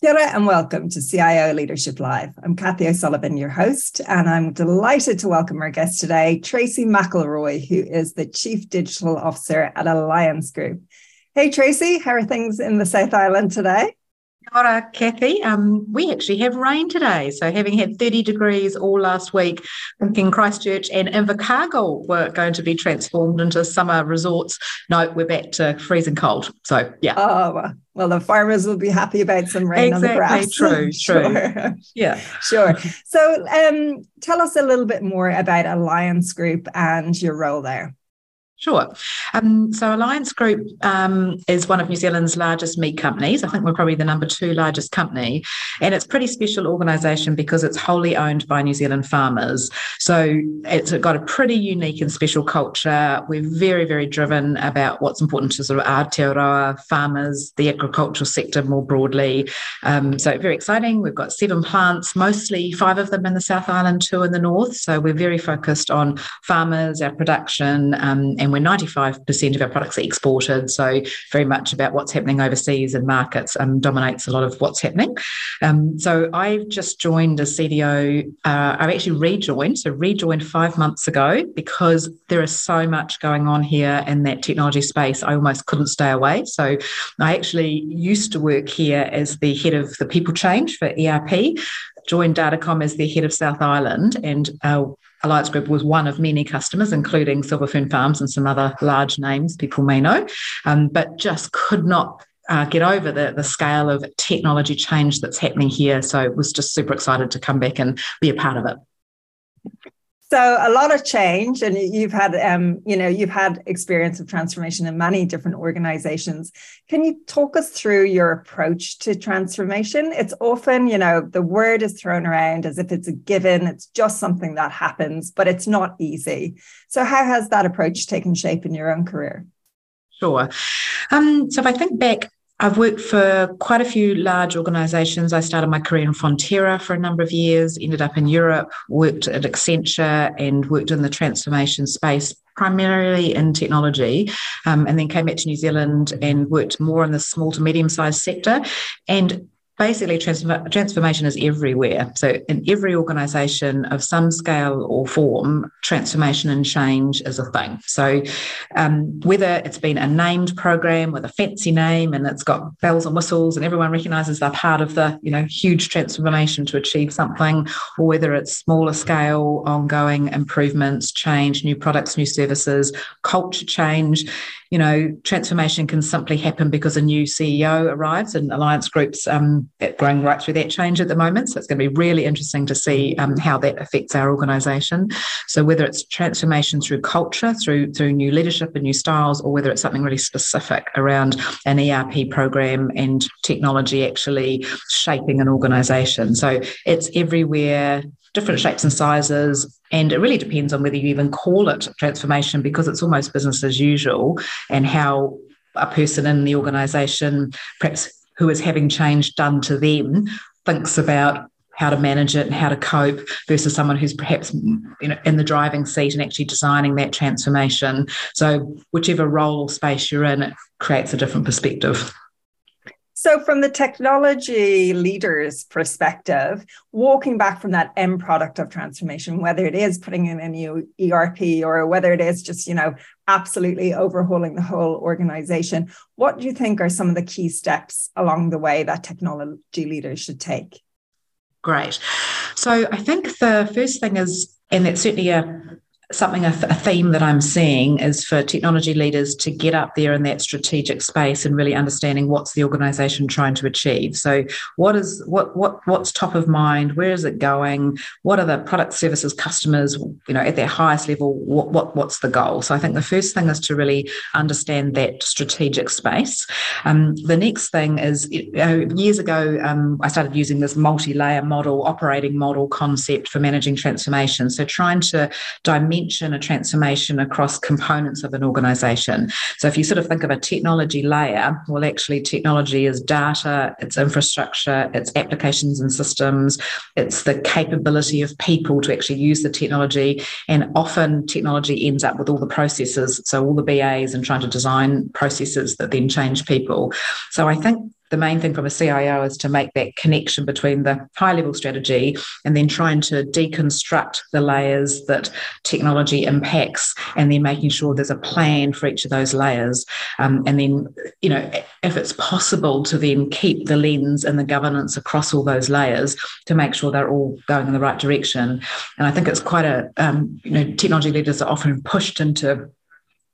Kia and welcome to CIO Leadership Live. I'm Kathy O'Sullivan, your host, and I'm delighted to welcome our guest today, Tracy McElroy, who is the Chief Digital Officer at Alliance Group. Hey, Tracy, how are things in the South Island today? Ora, Kathy. Um, we actually have rain today. So, having had 30 degrees all last week, thinking Christchurch and Invercargill were going to be transformed into summer resorts. No, we're back to freezing cold. So, yeah. Oh, well, the farmers will be happy about some rain exactly, on the grass. True, true. sure. Yeah, sure. So, um, tell us a little bit more about Alliance Group and your role there. Sure. Um, so Alliance Group um, is one of New Zealand's largest meat companies. I think we're probably the number two largest company. And it's a pretty special organisation because it's wholly owned by New Zealand farmers. So it's got a pretty unique and special culture. We're very, very driven about what's important to sort of Aotearoa farmers, the agricultural sector more broadly. Um, so very exciting. We've got seven plants, mostly five of them in the South Island, two in the north. So we're very focused on farmers, our production, um, and and we're 95% of our products are exported. So very much about what's happening overseas and markets um, dominates a lot of what's happening. Um, so I've just joined as CDO. Uh, I've actually rejoined, so rejoined five months ago because there is so much going on here in that technology space. I almost couldn't stay away. So I actually used to work here as the head of the people change for ERP joined Datacom as the head of South Island, and uh, Alliance Group was one of many customers, including Silver Fern Farms and some other large names people may know, um, but just could not uh, get over the, the scale of technology change that's happening here. So was just super excited to come back and be a part of it. So a lot of change, and you've had, um, you know, you've had experience of transformation in many different organizations. Can you talk us through your approach to transformation? It's often, you know, the word is thrown around as if it's a given, it's just something that happens, but it's not easy. So how has that approach taken shape in your own career? Sure. Um, so if I think back I've worked for quite a few large organizations. I started my career in Fonterra for a number of years, ended up in Europe, worked at Accenture, and worked in the transformation space primarily in technology, um, and then came back to New Zealand and worked more in the small to medium sized sector. And basically transform- transformation is everywhere. So in every organization of some scale or form transformation and change is a thing. So um, whether it's been a named program with a fancy name and it's got bells and whistles and everyone recognizes they're part of the you know huge transformation to achieve something or whether it's smaller scale ongoing improvements change new products new services culture change you know, transformation can simply happen because a new CEO arrives and Alliance Group's um, going right through that change at the moment. So it's going to be really interesting to see um, how that affects our organisation. So whether it's transformation through culture, through through new leadership and new styles, or whether it's something really specific around an ERP program and technology actually shaping an organisation. So it's everywhere different shapes and sizes. And it really depends on whether you even call it transformation because it's almost business as usual and how a person in the organization, perhaps who is having change done to them, thinks about how to manage it and how to cope versus someone who's perhaps you know in the driving seat and actually designing that transformation so whichever role or space you're in it creates a different perspective so, from the technology leader's perspective, walking back from that end product of transformation, whether it is putting in a new ERP or whether it is just, you know, absolutely overhauling the whole organization, what do you think are some of the key steps along the way that technology leaders should take? Great. So, I think the first thing is, and that's certainly a something a, th- a, theme that i'm seeing is for technology leaders to get up there in that strategic space and really understanding what's the organization trying to achieve. So what is what what what's top of mind? Where is it going? What are the product services customers you know at their highest level what, what what's the goal? So i think the first thing is to really understand that strategic space. Um, the next thing is you know, years ago um, i started using this multi-layer model operating model concept for managing transformation. So trying to dimension dimension, a transformation across components of an organization. So if you sort of think of a technology layer, well, actually, technology is data, it's infrastructure, it's applications and systems, it's the capability of people to actually use the technology. And often technology ends up with all the processes. So all the BAs and trying to design processes that then change people. So I think the main thing from a CIO is to make that connection between the high level strategy and then trying to deconstruct the layers that technology impacts and then making sure there's a plan for each of those layers. Um, and then, you know, if it's possible to then keep the lens and the governance across all those layers to make sure they're all going in the right direction. And I think it's quite a, um, you know, technology leaders are often pushed into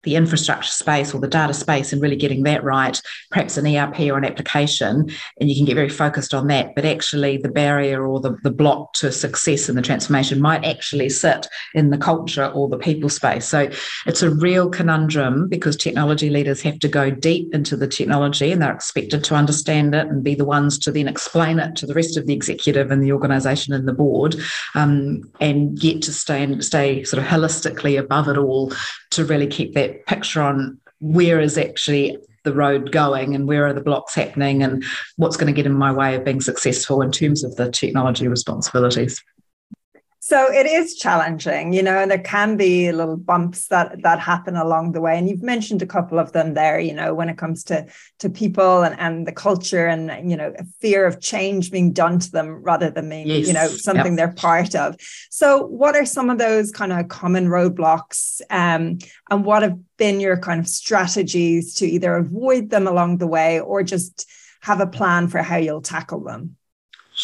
the infrastructure space or the data space and really getting that right, perhaps an ERP or an application, and you can get very focused on that. But actually, the barrier or the, the block to success in the transformation might actually sit in the culture or the people space. So it's a real conundrum because technology leaders have to go deep into the technology and they're expected to understand it and be the ones to then explain it to the rest of the executive and the organization and the board um, and get to stay, stay sort of holistically above it all to really keep that picture on where is actually the road going and where are the blocks happening and what's going to get in my way of being successful in terms of the technology responsibilities. So it is challenging, you know, and there can be little bumps that that happen along the way. And you've mentioned a couple of them there, you know, when it comes to to people and, and the culture and you know, a fear of change being done to them rather than being, yes. you know, something yep. they're part of. So what are some of those kind of common roadblocks? Um, and what have been your kind of strategies to either avoid them along the way or just have a plan for how you'll tackle them?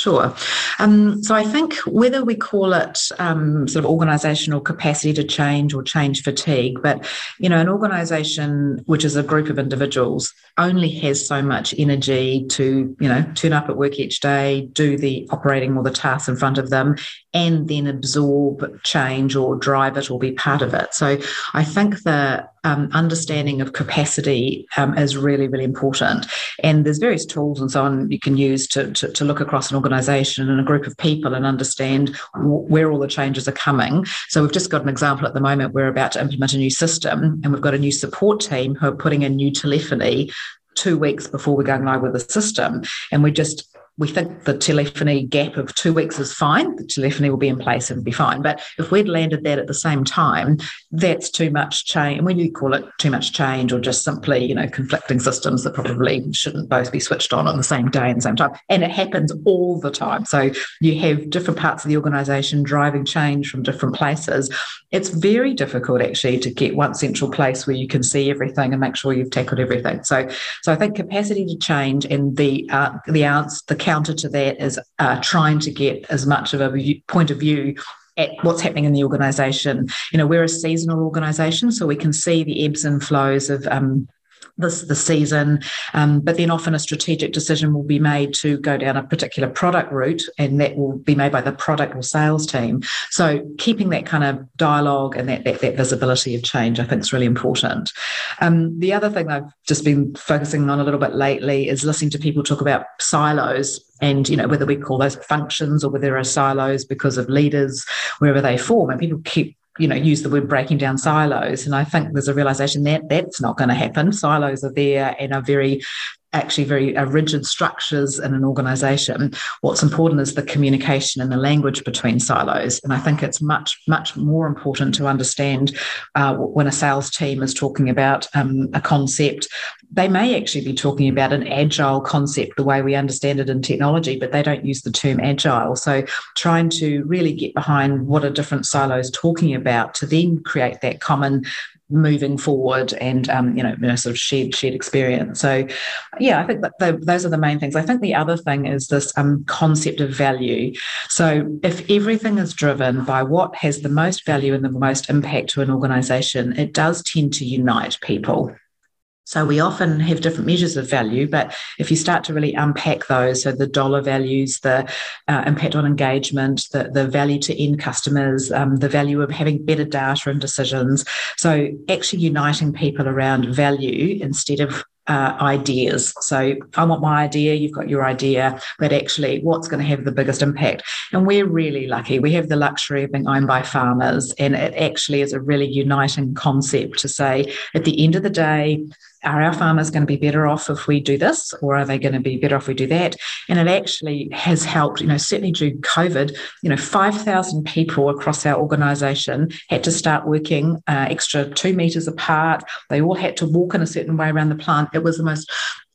Sure. Um, so I think whether we call it um, sort of organisational capacity to change or change fatigue, but you know, an organisation which is a group of individuals only has so much energy to you know turn up at work each day, do the operating or the tasks in front of them, and then absorb change or drive it or be part of it. So I think the um, understanding of capacity um, is really, really important. And there's various tools and so on you can use to, to, to look across an organization and a group of people and understand where all the changes are coming. So we've just got an example at the moment. We're about to implement a new system and we've got a new support team who are putting in new telephony two weeks before we're going live with the system. And we're just we think the telephony gap of two weeks is fine. The telephony will be in place and be fine. But if we'd landed that at the same time, that's too much change. And when you call it too much change or just simply, you know, conflicting systems that probably shouldn't both be switched on on the same day and the same time. And it happens all the time. So you have different parts of the organization driving change from different places. It's very difficult actually to get one central place where you can see everything and make sure you've tackled everything. So so I think capacity to change and the uh, the answer the counter to that is uh, trying to get as much of a point of view at what's happening in the organisation. You know, we're a seasonal organisation, so we can see the ebbs and flows of um, this the season, um, but then often a strategic decision will be made to go down a particular product route, and that will be made by the product or sales team. So keeping that kind of dialogue and that that, that visibility of change, I think, is really important. Um, the other thing I've just been focusing on a little bit lately is listening to people talk about silos and you know whether we call those functions or whether there are silos because of leaders wherever they form and people keep you know use the word breaking down silos. And i think there's a realization that that's not going to happen. Silos are there and are very actually very uh, rigid structures in an organization. What's important is the communication and the language between silos. And i think it's much much more important to understand uh, when a sales team is talking about um, a concept. They may actually be talking about an agile concept the way we understand it in technology, but they don't use the term agile. So trying to really get behind what are different silos talking about to then create that common moving forward and um, you know, you know sort of shared shared experience. So yeah i think that the, those are the main things. I think the other thing is this um, concept of value. So if everything is driven by what has the most value and the most impact to an organization it does tend to unite people so we often have different measures of value, but if you start to really unpack those, so the dollar values, the uh, impact on engagement, the, the value to end customers, um, the value of having better data and decisions. So actually uniting people around value instead of uh, ideas. So I want my idea, you've got your idea, but actually, what's going to have the biggest impact? And we're really lucky. We have the luxury of being owned by farmers, and it actually is a really uniting concept to say at the end of the day, are our farmers going to be better off if we do this or are they going to be better off if we do that and it actually has helped you know certainly during covid you know 5000 people across our organization had to start working uh, extra two meters apart they all had to walk in a certain way around the plant it was the most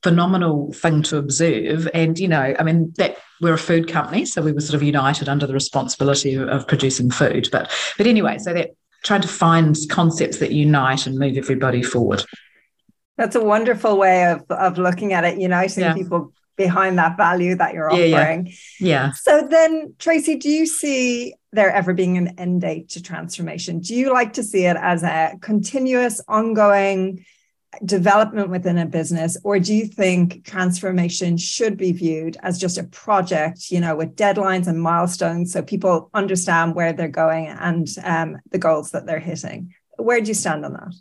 phenomenal thing to observe. And, you know, I mean, that we're a food company, so we were sort of united under the responsibility of, of producing food. But but anyway, so that trying to find concepts that unite and move everybody forward. That's a wonderful way of, of looking at it, uniting yeah. people behind that value that you're offering. Yeah, yeah. yeah. So then, Tracy, do you see there ever being an end date to transformation? Do you like to see it as a continuous, ongoing development within a business, or do you think transformation should be viewed as just a project, you know, with deadlines and milestones so people understand where they're going and um, the goals that they're hitting? Where do you stand on that?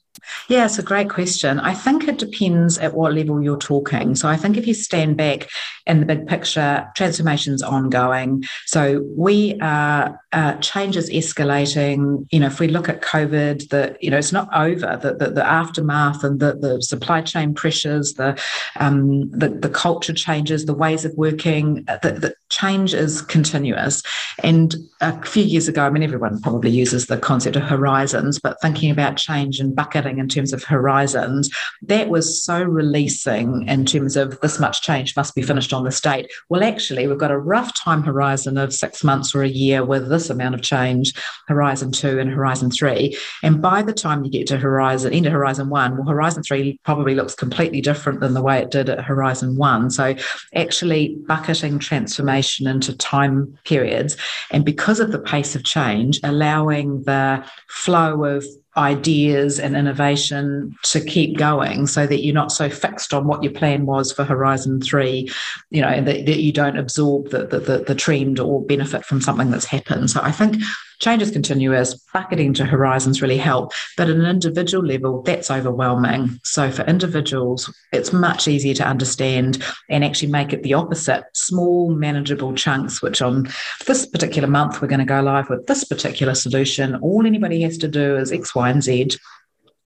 Yeah, it's a great question. I think it depends at what level you're talking. So I think if you stand back in the big picture, transformation's ongoing. So we are uh, changes escalating. You know, if we look at COVID, the you know it's not over. The the, the aftermath and the, the supply chain pressures, the um, the the culture changes, the ways of working. Uh, the, the change is continuous. And a few years ago, I mean, everyone probably uses the concept of horizons, but thinking about change and bucketing in terms of horizons, that was so releasing in terms of this much change must be finished on this date. Well, actually, we've got a rough time horizon of six months or a year with this amount of change, horizon two and horizon three. And by the time you get to horizon, into horizon one, well, horizon three probably looks completely different than the way it did at horizon one. So actually bucketing transformation into time periods. And because of the pace of change, allowing the flow of ideas and innovation to keep going so that you're not so fixed on what your plan was for horizon three you know that, that you don't absorb the, the, the trend or benefit from something that's happened. So i think change is continuous, bucketing to horizons really help. But at an individual level, that's overwhelming. So for individuals, it's much easier to understand and actually make it the opposite small, manageable chunks, which on this particular month, we're going to go live with this particular solution. All anybody has to do is X, Y, and Z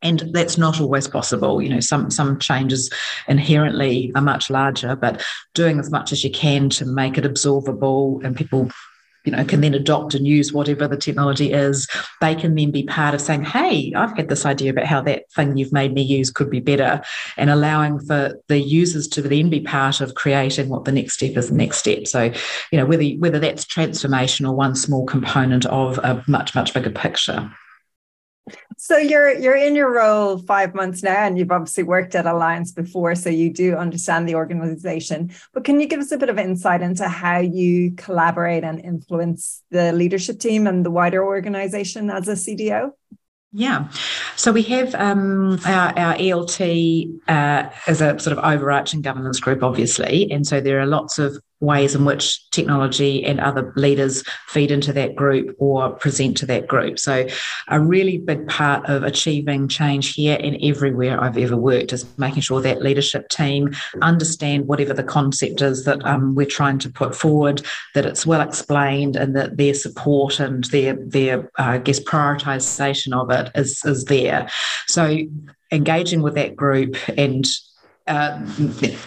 and that's not always possible you know some some changes inherently are much larger but doing as much as you can to make it absorbable and people you know, can then adopt and use whatever the technology is, they can then be part of saying, Hey, I've had this idea about how that thing you've made me use could be better, and allowing for the users to then be part of creating what the next step is the next step. So, you know, whether whether that's transformation or one small component of a much, much bigger picture. So you're you're in your role five months now, and you've obviously worked at Alliance before, so you do understand the organization. But can you give us a bit of insight into how you collaborate and influence the leadership team and the wider organization as a CDO? Yeah. So we have um, our, our, ELT uh, as a sort of overarching governance group, obviously. And so there are lots of ways in which technology and other leaders feed into that group or present to that group. So, a really big part of achieving change here and everywhere I've ever worked is making sure that leadership team understand whatever the concept is that um, we're trying to put forward, that it's well explained, and that their support and their their uh, I guess prioritization of it is is there. So engaging with that group and uh,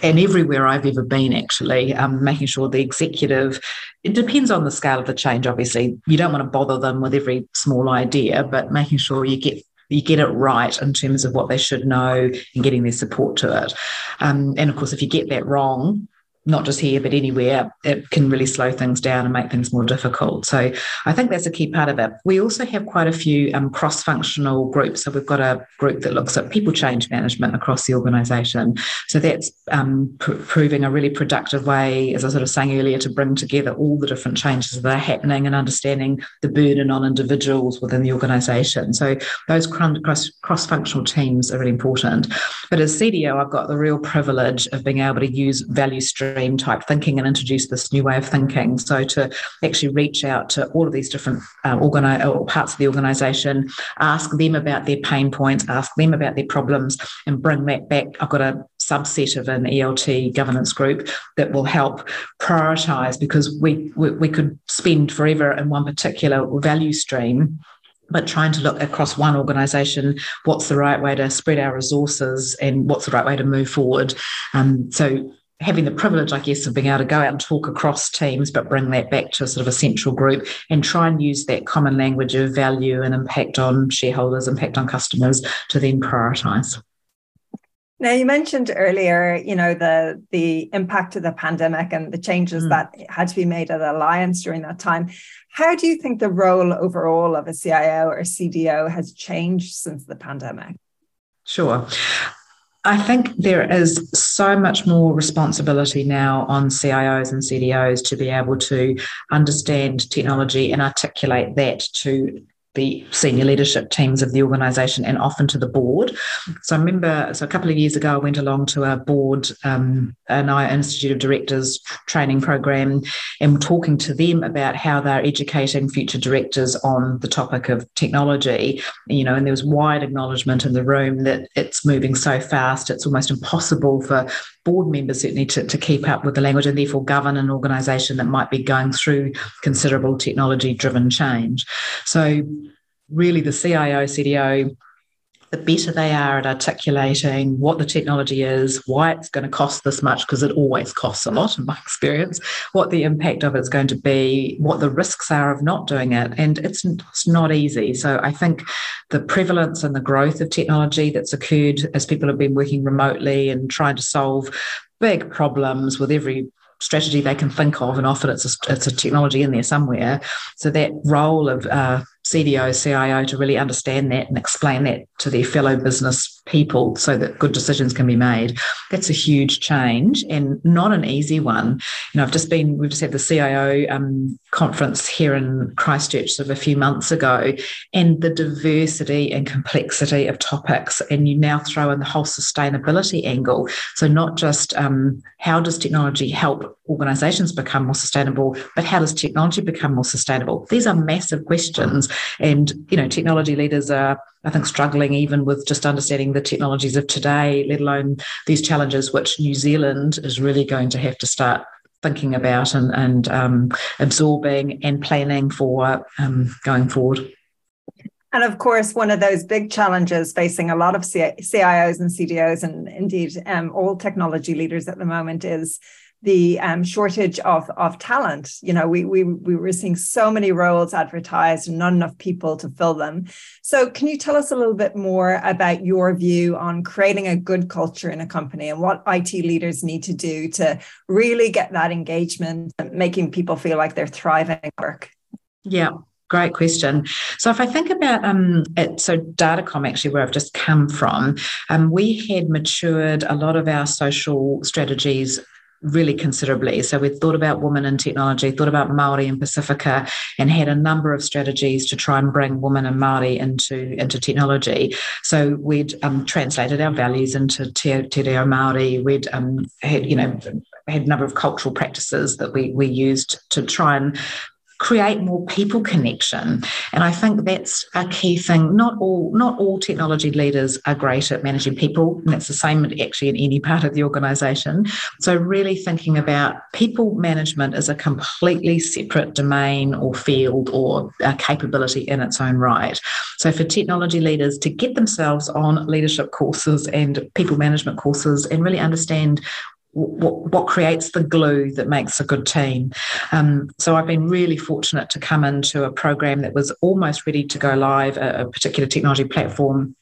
and everywhere I've ever been, actually, um, making sure the executive, it depends on the scale of the change, obviously. You don't want to bother them with every small idea, but making sure you get you get it right in terms of what they should know and getting their support to it. Um, and of course, if you get that wrong, not just here, but anywhere, it can really slow things down and make things more difficult. So I think that's a key part of it. We also have quite a few um, cross functional groups. So we've got a group that looks at people change management across the organisation. So that's um, pr- proving a really productive way, as I sort of saying earlier, to bring together all the different changes that are happening and understanding the burden on individuals within the organisation. So those cross functional teams are really important. But as CDO, I've got the real privilege of being able to use value streams stream type thinking and introduce this new way of thinking. So to actually reach out to all of these different uh, organi- or parts of the organisation, ask them about their pain points, ask them about their problems, and bring that back. I've got a subset of an ELT governance group that will help prioritise because we, we we could spend forever in one particular value stream but trying to look across one organization what's the right way to spread our resources and what's the right way to move forward um, so having the privilege, I guess, of being able to go out and talk across teams, but bring that back to a sort of a central group and try and use that common language of value and impact on shareholders, impact on customers to then prioritise. Now you mentioned earlier, you know, the the impact of the pandemic and the changes mm. that had to be made at Alliance during that time. How do you think the role overall of a CIO or CDO has changed since the pandemic? Sure. I think there is so much more responsibility now on CIOs and CDOs to be able to understand technology and articulate that to the senior leadership teams of the organisation and often to the board. So I remember, so a couple of years ago, I went along to a board, um, an Institute of Directors training program, and talking to them about how they're educating future directors on the topic of technology. You know, and there was wide acknowledgement in the room that it's moving so fast, it's almost impossible for board members certainly to, to keep up with the language and therefore govern an organisation that might be going through considerable technology driven change. So really the CIO, CDO, the better they are at articulating what the technology is, why it's going to cost this much, because it always costs a lot in my experience, what the impact of it's going to be, what the risks are of not doing it. And it's, it's not easy. So I think the prevalence and the growth of technology that's occurred as people have been working remotely and trying to solve big problems with every strategy they can think of, and often it's a, it's a technology in there somewhere. So that role of uh, CDO, CIO to really understand that and explain that to their fellow business people so that good decisions can be made. That's a huge change and not an easy one. You know, I've just been, we've just had the CIO um, conference here in Christchurch sort of a few months ago, and the diversity and complexity of topics. And you now throw in the whole sustainability angle. So, not just um, how does technology help organizations become more sustainable, but how does technology become more sustainable? These are massive questions. And, you know, technology leaders are, I think, struggling even with just understanding the technologies of today, let alone these challenges, which New Zealand is really going to have to start thinking about and, and um, absorbing and planning for um, going forward. And of course, one of those big challenges facing a lot of CIOs and CDOs, and indeed um, all technology leaders at the moment, is the um, shortage of, of talent. You know, we, we, we were seeing so many roles advertised and not enough people to fill them. So, can you tell us a little bit more about your view on creating a good culture in a company and what IT leaders need to do to really get that engagement and making people feel like they're thriving at work? Yeah, Great question. So if I think about um, it, so Datacom actually, where I've just come from, um, we had matured a lot of our social strategies really considerably. So we thought about women in technology, thought about Maori and Pasifika, and had a number of strategies to try and bring women and Maori into into technology. So we'd um, translated our values into Te, Te Reo Maori. We'd um, had you know had a number of cultural practices that we we used to try and create more people connection. And i think that's a key thing. Not all not all technology leaders are great at managing people and that's the same actually in any part of the organization. So really thinking about people management as a completely separate domain or field or capability in its own right. So for technology leaders to get themselves on leadership courses and people management courses and really understand what, what creates the glue that makes a good team. Um, so I've been really fortunate to come into a program that was almost ready to go live, a, a particular technology platform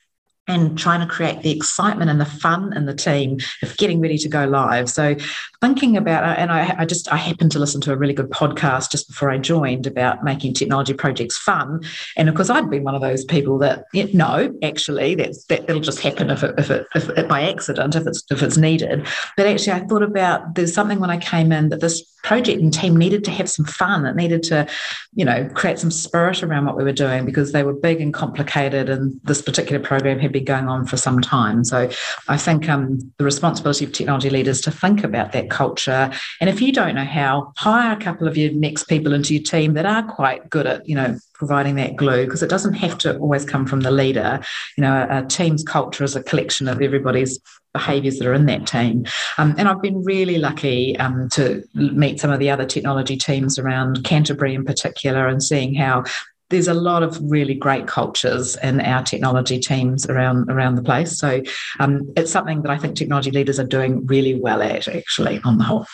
and trying to create the excitement and the fun in the team of getting ready to go live. So thinking about and I, I, just I happened to listen to a really good podcast just before I joined about making technology projects fun. And of course I'd been one of those people that no, actually that's that it'll just happen if it, if it, if it by accident, if it's if it's needed. But actually I thought about there's something when I came in that this project and team needed to have some fun. It needed to, you know, create some spirit around what we were doing because they were big and complicated, and this particular program had been going on for some time. So I think um, the responsibility of technology leaders to think about that culture. And if you don't know how, hire a couple of your next people into your team that are quite good at, you know, providing that glue because it doesn't have to always come from the leader. You know, a, a team's culture is a collection of everybody's behaviours that are in that team. Um, and I've been really lucky um, to meet some of the other technology teams around Canterbury in particular and seeing how there's a lot of really great cultures in our technology teams around around the place. So um, it's something that I think technology leaders are doing really well at, actually, on the whole.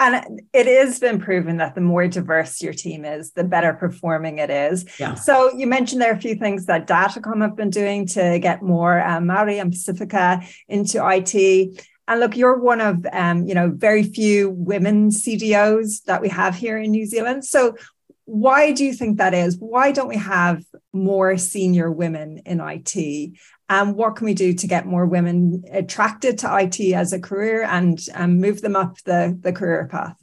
And it has been proven that the more diverse your team is, the better performing it is. Yeah. So you mentioned there are a few things that Datacom have been doing to get more uh, Maori and Pasifika into IT. And look, you're one of um, you know very few women CDOs that we have here in New Zealand. So why do you think that is? Why don't we have more senior women in IT? And what can we do to get more women attracted to IT as a career and, and move them up the, the career path?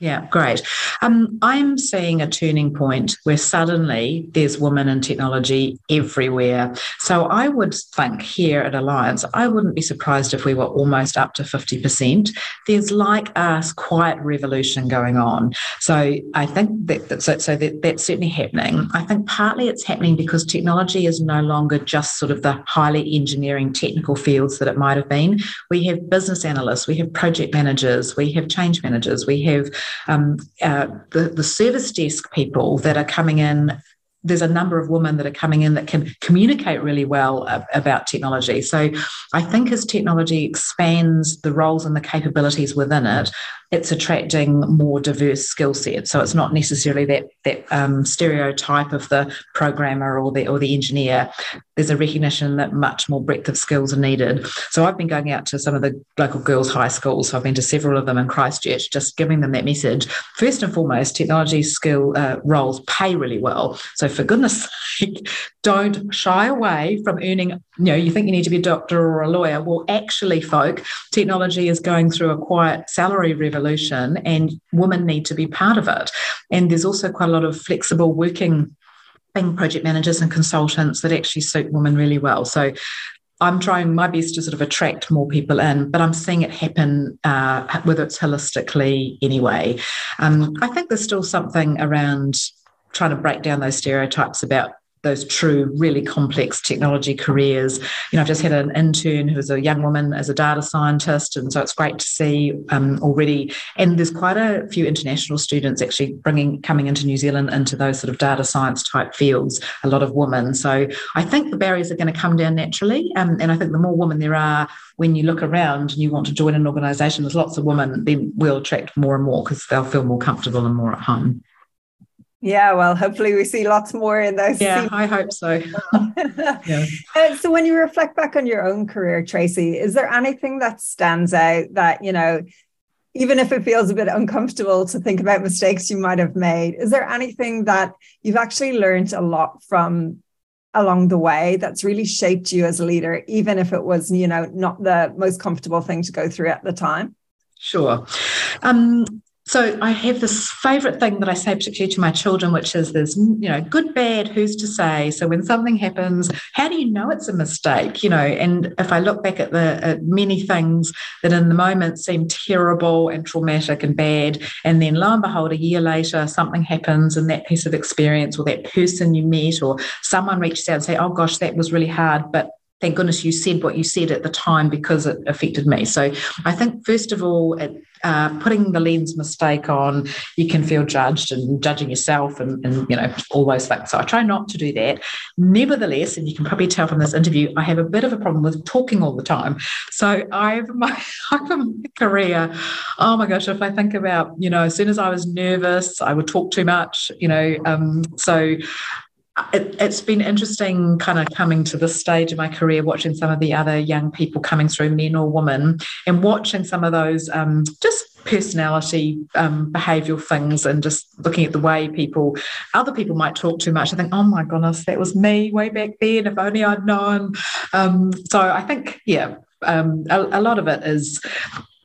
Yeah, great. Um, I'm seeing a turning point where suddenly there's women in technology everywhere. So I would think here at Alliance, I wouldn't be surprised if we were almost up to 50%. There's like a quiet revolution going on. So I think that so, so that, that's certainly happening. I think partly it's happening because technology is no longer just sort of the highly engineering technical fields that it might have been. We have business analysts, we have project managers, we have change managers, we have um, uh, the, the service desk people that are coming in there's a number of women that are coming in that can communicate really well about technology. So I think as technology expands the roles and the capabilities within it, it's attracting more diverse skill sets. So it's not necessarily that that um, stereotype of the programmer or the or the engineer. There's a recognition that much more breadth of skills are needed. So I've been going out to some of the local girls' high schools. So I've been to several of them in Christchurch, just giving them that message. First and foremost, technology skill uh, roles pay really well. So for goodness sake, don't shy away from earning. You know, you think you need to be a doctor or a lawyer. Well, actually, folk, technology is going through a quiet salary revolution and women need to be part of it. And there's also quite a lot of flexible working being project managers and consultants that actually suit women really well. So I'm trying my best to sort of attract more people in, but I'm seeing it happen, uh, whether it's holistically anyway. Um, I think there's still something around trying to break down those stereotypes about those true, really complex technology careers. You know, I've just had an intern who's a young woman as a data scientist, and so it's great to see um, already. And there's quite a few international students actually bringing coming into New Zealand into those sort of data science type fields. A lot of women. So I think the barriers are going to come down naturally, um, and I think the more women there are, when you look around and you want to join an organisation, there's lots of women, then we'll attract more and more because they'll feel more comfortable and more at home. Yeah, well, hopefully we see lots more in those. Yeah, scenes. I hope so. yeah. Uh, so, when you reflect back on your own career, Tracy, is there anything that stands out that you know, even if it feels a bit uncomfortable to think about mistakes you might have made, is there anything that you've actually learned a lot from along the way that's really shaped you as a leader, even if it was you know not the most comfortable thing to go through at the time? Sure. Um, so I have this favorite thing that I say particularly to my children, which is there's, you know, good, bad, who's to say? So when something happens, how do you know it's a mistake? You know, and if I look back at the at many things that in the moment seem terrible and traumatic and bad, and then lo and behold, a year later, something happens and that piece of experience or that person you met or someone reaches out and say, oh gosh, that was really hard, but thank goodness you said what you said at the time because it affected me. So I think, first of all, it, uh, putting the lens mistake on, you can feel judged and judging yourself and, and, you know, all those things. So I try not to do that. Nevertheless, and you can probably tell from this interview, I have a bit of a problem with talking all the time. So I've my, my career, oh my gosh, if I think about, you know, as soon as I was nervous, I would talk too much, you know, um, so it, has been interesting kind of coming to this stage of my career watching some of the other young people coming through men or women and watching some of those um, just personality um, behavioral things and just looking at the way people other people might talk too much. I think oh my goodness that was me way back then. If only i'd known. Um, so i think yeah um, a, a, lot of it is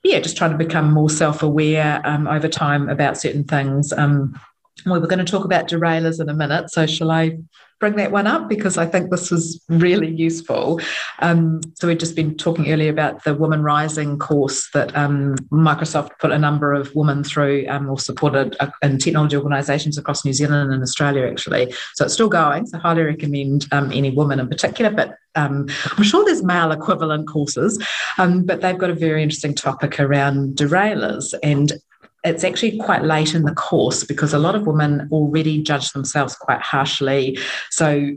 yeah just trying to become more self-aware um, over time about certain things um, we were going to talk about derailers in a minute. So, shall I bring that one up? Because I think this was really useful. Um, so, we've just been talking earlier about the Women Rising course that um, Microsoft put a number of women through um, or supported uh, in technology organisations across New Zealand and Australia, actually. So, it's still going. So, highly recommend um, any woman in particular, but um, I'm sure there's male equivalent courses, um, but they've got a very interesting topic around derailers. And it's actually quite late in the course because a lot of women already judge themselves quite harshly. So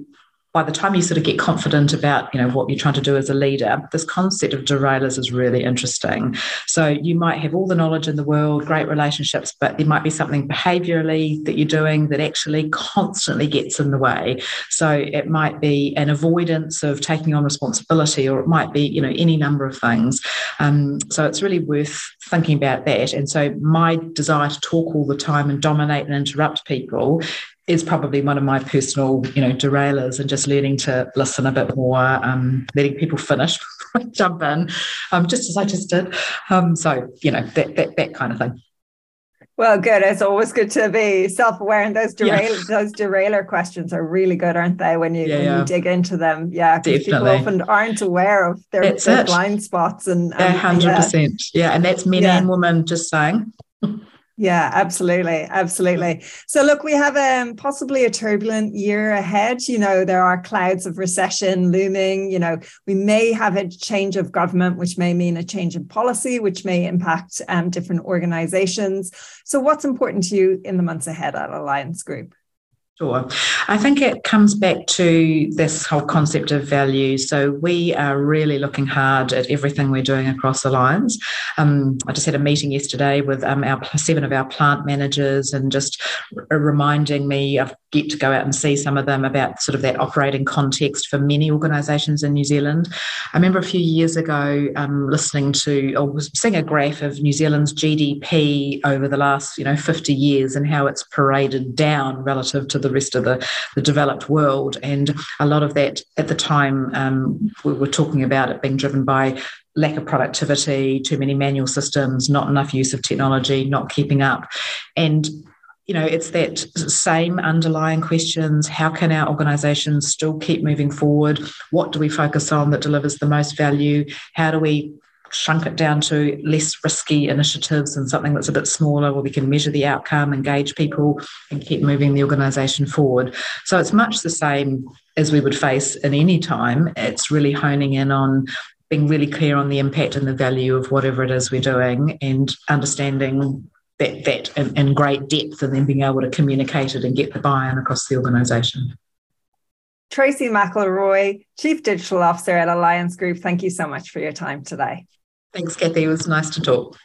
by the time you sort of get confident about you know what you're trying to do as a leader this concept of derailers is really interesting. So you might have all the knowledge in the world great relationships but there might be something behaviorally that you're doing that actually constantly gets in the way. So it might be an avoidance of taking on responsibility or it might be you know any number of things. Um, so it's really worth thinking about that. And so my desire to talk all the time and dominate and interrupt people is probably one of my personal, you know, derailers and just learning to listen a bit more, um, letting people finish before I jump in, um, just as I just did. Um, so, you know, that, that, that kind of thing. Well, good. It's always good to be self-aware, and those derail yeah. those derailer questions are really good, aren't they? When you yeah, when yeah. you dig into them, yeah, because people often aren't aware of their, their blind spots and hundred percent, yeah, and that's men and women just saying. Yeah, absolutely. Absolutely. So, look, we have um, possibly a turbulent year ahead. You know, there are clouds of recession looming. You know, we may have a change of government, which may mean a change in policy, which may impact um, different organizations. So, what's important to you in the months ahead at Alliance Group? Sure. I think it comes back to this whole concept of value. So we are really looking hard at everything we're doing across Alliance. Um, I just had a meeting yesterday with um, our seven of our plant managers and just reminding me of get to go out and see some of them about sort of that operating context for many organisations in New Zealand. I remember a few years ago um, listening to or was seeing a graph of New Zealand's GDP over the last you know 50 years and how it's paraded down relative to the rest of the, the developed world. And a lot of that at the time um, we were talking about it being driven by lack of productivity, too many manual systems, not enough use of technology, not keeping up. And you know, it's that same underlying questions. How can our organizations still keep moving forward? What do we focus on that delivers the most value? How do we shrunk it down to less risky initiatives and something that's a bit smaller where we can measure the outcome, engage people, and keep moving the organisation forward. So it's much the same as we would face in any time. It's really honing in on being really clear on the impact and the value of whatever it is we're doing and understanding that that in, in great depth and then being able to communicate it and get the buy-in across the organisation. Tracy McElroy, Chief Digital Officer at Alliance Group, thank you so much for your time today. Thanks, Kathy. It was nice to talk.